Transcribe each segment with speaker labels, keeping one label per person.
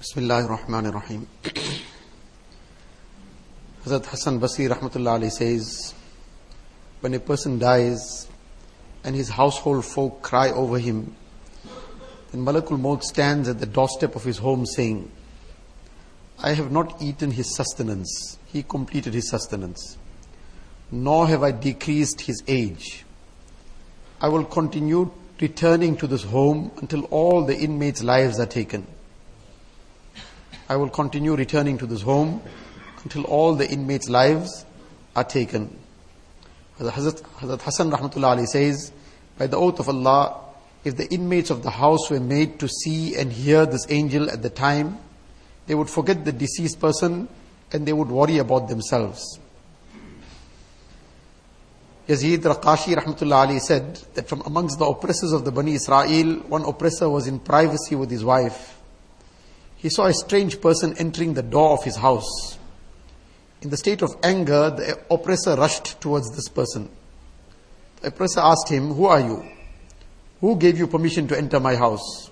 Speaker 1: بسم اللہ الرحمن الرحیم Hazrat Hassan Basri Rahmatullah Ali says, When a person dies and his household folk cry over him, then Malakul Maut stands at the doorstep of his home saying, I have not eaten his sustenance. He completed his sustenance. Nor have I decreased his age. I will continue returning to this home until all the inmates' lives are taken. I will continue returning to this home until all the inmates' lives are taken. Hazrat, Hazrat Hassan Rahmatullah Ali says, by the oath of Allah, if the inmates of the house were made to see and hear this angel at the time, they would forget the deceased person and they would worry about themselves. Yazid Raqashi Rahmatullah Ali said that from amongst the oppressors of the Bani Israel, one oppressor was in privacy with his wife. He saw a strange person entering the door of his house. In the state of anger, the oppressor rushed towards this person. The oppressor asked him, Who are you? Who gave you permission to enter my house?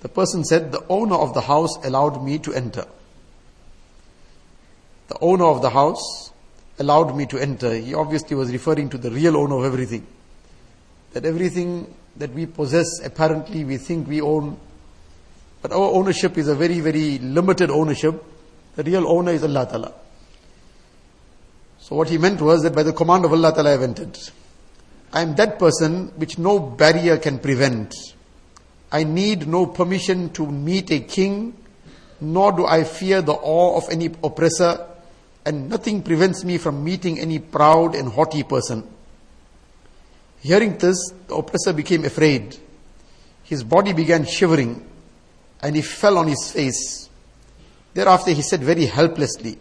Speaker 1: The person said, The owner of the house allowed me to enter. The owner of the house allowed me to enter. He obviously was referring to the real owner of everything. That everything that we possess, apparently we think we own, but our ownership is a very, very limited ownership. The real owner is Allah Ta'ala. So what he meant was that by the command of Allah Ta'ala I have entered. I am that person which no barrier can prevent. I need no permission to meet a king, nor do I fear the awe of any oppressor, and nothing prevents me from meeting any proud and haughty person. Hearing this, the oppressor became afraid. His body began shivering, and he fell on his face. Thereafter he said very helplessly,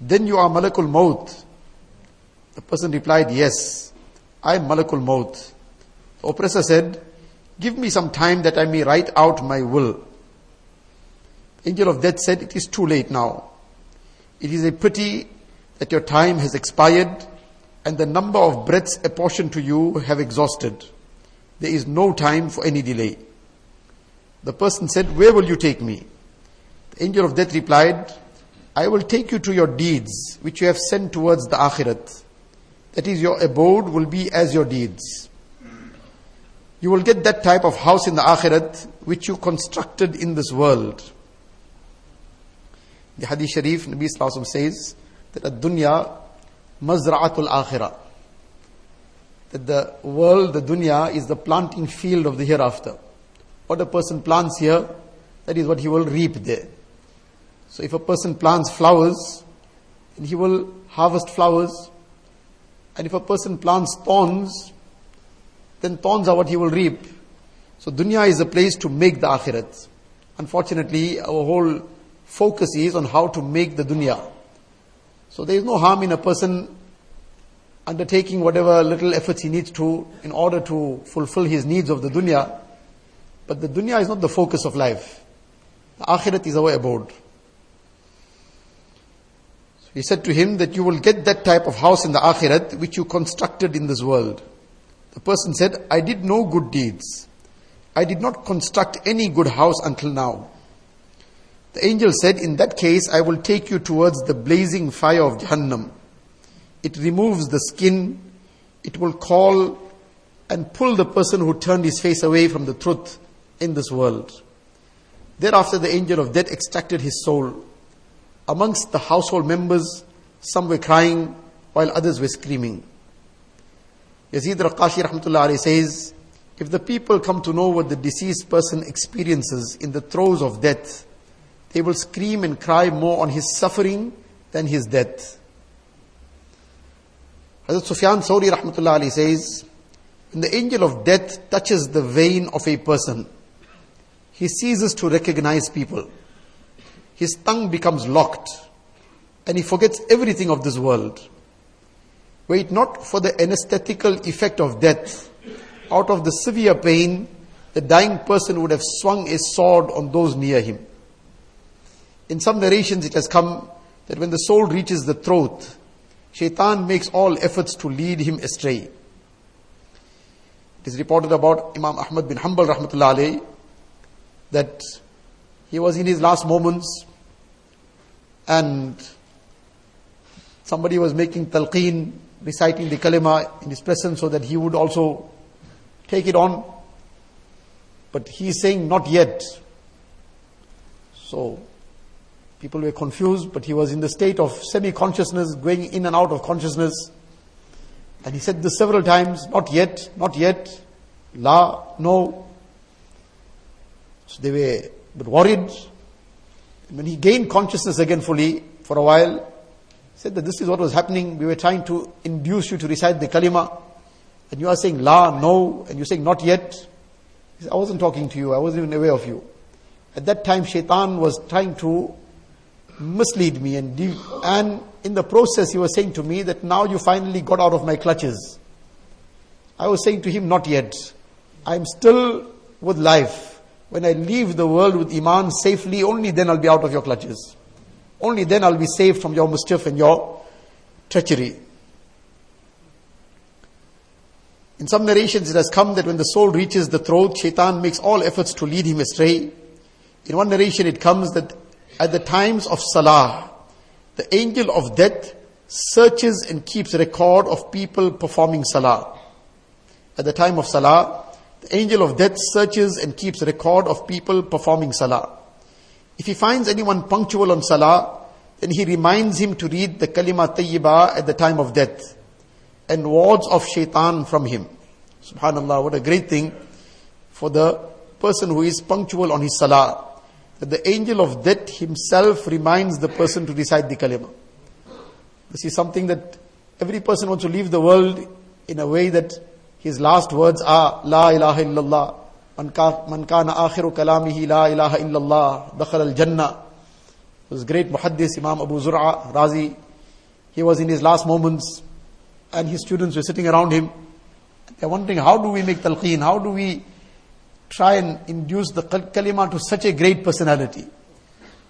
Speaker 1: Then you are Malakul Maut. The person replied, Yes, I am Malakul Maut. The oppressor said, Give me some time that I may write out my will. Angel of death said, It is too late now. It is a pity that your time has expired and the number of breaths apportioned to you have exhausted. There is no time for any delay. The person said, Where will you take me? The angel of death replied, I will take you to your deeds which you have sent towards the akhirat. That is, your abode will be as your deeds. You will get that type of house in the akhirat which you constructed in this world. The Hadith Sharif, Nabi Sallallahu says that a dunya mazra'atul akhirah. That the world, the dunya, is the planting field of the hereafter. What a person plants here, that is what he will reap there. So if a person plants flowers, then he will harvest flowers. And if a person plants thorns, then thorns are what he will reap. So dunya is a place to make the akhirat. Unfortunately, our whole focus is on how to make the dunya. So there is no harm in a person undertaking whatever little efforts he needs to in order to fulfill his needs of the dunya. But the dunya is not the focus of life. The akhirat is our abode. So he said to him that you will get that type of house in the akhirat which you constructed in this world. The person said, I did no good deeds. I did not construct any good house until now. The angel said, In that case, I will take you towards the blazing fire of Jahannam. It removes the skin, it will call and pull the person who turned his face away from the truth in this world. Thereafter, the angel of death extracted his soul. Amongst the household members, some were crying while others were screaming. Yazid Raqashi Rahmatullah says, if the people come to know what the deceased person experiences in the throes of death, they will scream and cry more on his suffering than his death. Hazrat Sufyan Sawri Rahmatullah says, when the angel of death touches the vein of a person, he ceases to recognize people. His tongue becomes locked and he forgets everything of this world. Were it not for the anesthetical effect of death, out of the severe pain, the dying person would have swung a sword on those near him. In some narrations, it has come that when the soul reaches the throat, shaitan makes all efforts to lead him astray. It is reported about Imam Ahmad bin Hanbal rahmatullah alayhi that he was in his last moments and somebody was making talqeen, reciting the kalima in his presence so that he would also take it on. But he is saying, not yet. So, people were confused, but he was in the state of semi-consciousness, going in and out of consciousness. And he said this several times, not yet, not yet, la, no. So they were but worried. When he gained consciousness again fully, for a while, he said that this is what was happening. We were trying to induce you to recite the kalima. And you are saying la, no, and you're saying not yet. He said, I wasn't talking to you, I wasn't even aware of you. At that time, shaitan was trying to mislead me and, de- and in the process he was saying to me that now you finally got out of my clutches. I was saying to him, not yet. I'm still with life. When I leave the world with Iman safely, only then I'll be out of your clutches. Only then I'll be saved from your mischief and your treachery. In some narrations, it has come that when the soul reaches the throat, shaitan makes all efforts to lead him astray. In one narration, it comes that at the times of salah, the angel of death searches and keeps record of people performing salah. At the time of salah, the angel of death searches and keeps record of people performing salah. If he finds anyone punctual on salah, then he reminds him to read the kalima tayyibah at the time of death and wards off shaitan from him. Subhanallah, what a great thing for the person who is punctual on his salah. That the angel of death himself reminds the person to recite the kalima. This is something that every person wants to leave the world in a way that his last words are La ilaha illallah. Man kana akhiru kalamihi la ilaha illallah. Dakhal al jannah. This great muhaddis Imam Abu Zur'a Razi. He was in his last moments and his students were sitting around him. They're wondering how do we make talqeen? How do we try and induce the kalima to such a great personality?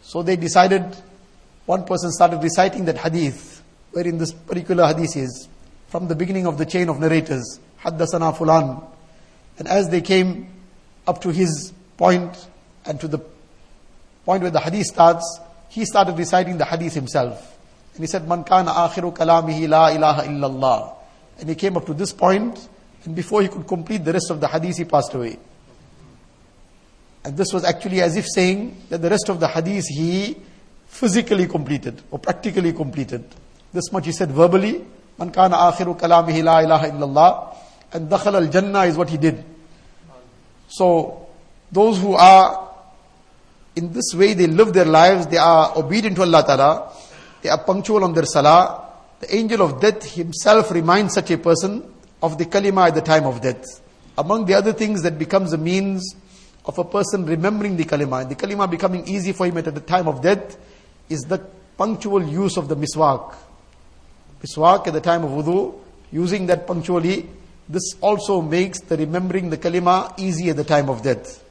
Speaker 1: So they decided, one person started reciting that hadith, wherein this particular hadith is, from the beginning of the chain of narrators, Haddasana Fulan. And as they came up to his point and to the point where the hadith starts, he started reciting the hadith himself. And he said, Man kana akhiru kalamihi la ilaha illallah. And he came up to this point, and before he could complete the rest of the hadith, he passed away. And this was actually as if saying that the rest of the hadith he physically completed or practically completed. This much he said verbally, Man kana akhiru kalamihi la ilaha illallah. And dakhal al jannah is what he did. So, those who are in this way, they live their lives, they are obedient to Allah Ta'ala, they are punctual on their salah. The angel of death himself reminds such a person of the kalima at the time of death. Among the other things that becomes a means of a person remembering the kalima, and the kalima becoming easy for him at the time of death, is the punctual use of the miswak. Miswak at the time of wudu, using that punctually, this also makes the remembering the kalima easy at the time of death.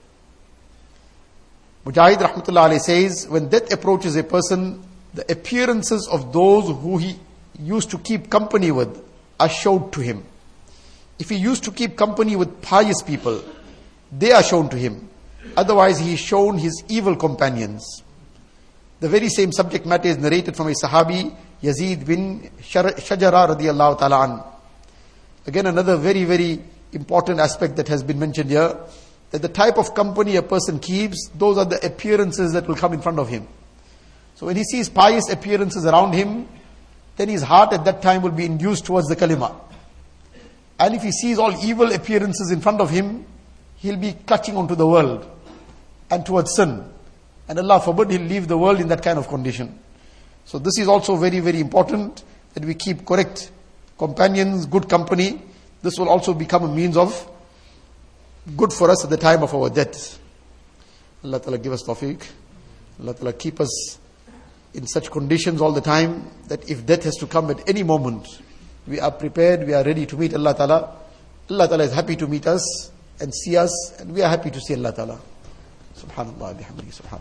Speaker 1: Mujahid Rahmatullah says, when death approaches a person, the appearances of those who he used to keep company with are showed to him. If he used to keep company with pious people, they are shown to him. Otherwise, he is shown his evil companions. The very same subject matter is narrated from a Sahabi, Yazid bin Shajara radiallahu ta'ala an. Again, another very, very important aspect that has been mentioned here, that the type of company a person keeps, those are the appearances that will come in front of him. So when he sees pious appearances around him, then his heart at that time will be induced towards the kalima. And if he sees all evil appearances in front of him, he'll be clutching onto the world and towards sin. And Allah forbid he'll leave the world in that kind of condition. So this is also very, very important that we keep correct companions, good company. This will also become a means of good for us at the time of our death. Allah Ta'ala give us tawfiq. Allah Ta'ala keep us in such conditions all the time that if death has to come at any moment, we are prepared, we are ready to meet Allah Ta'ala. Allah Ta'ala is happy to meet us and see us, and we are happy to see Allah Ta'ala. Subhanallah, bihamdihi, subhanallah.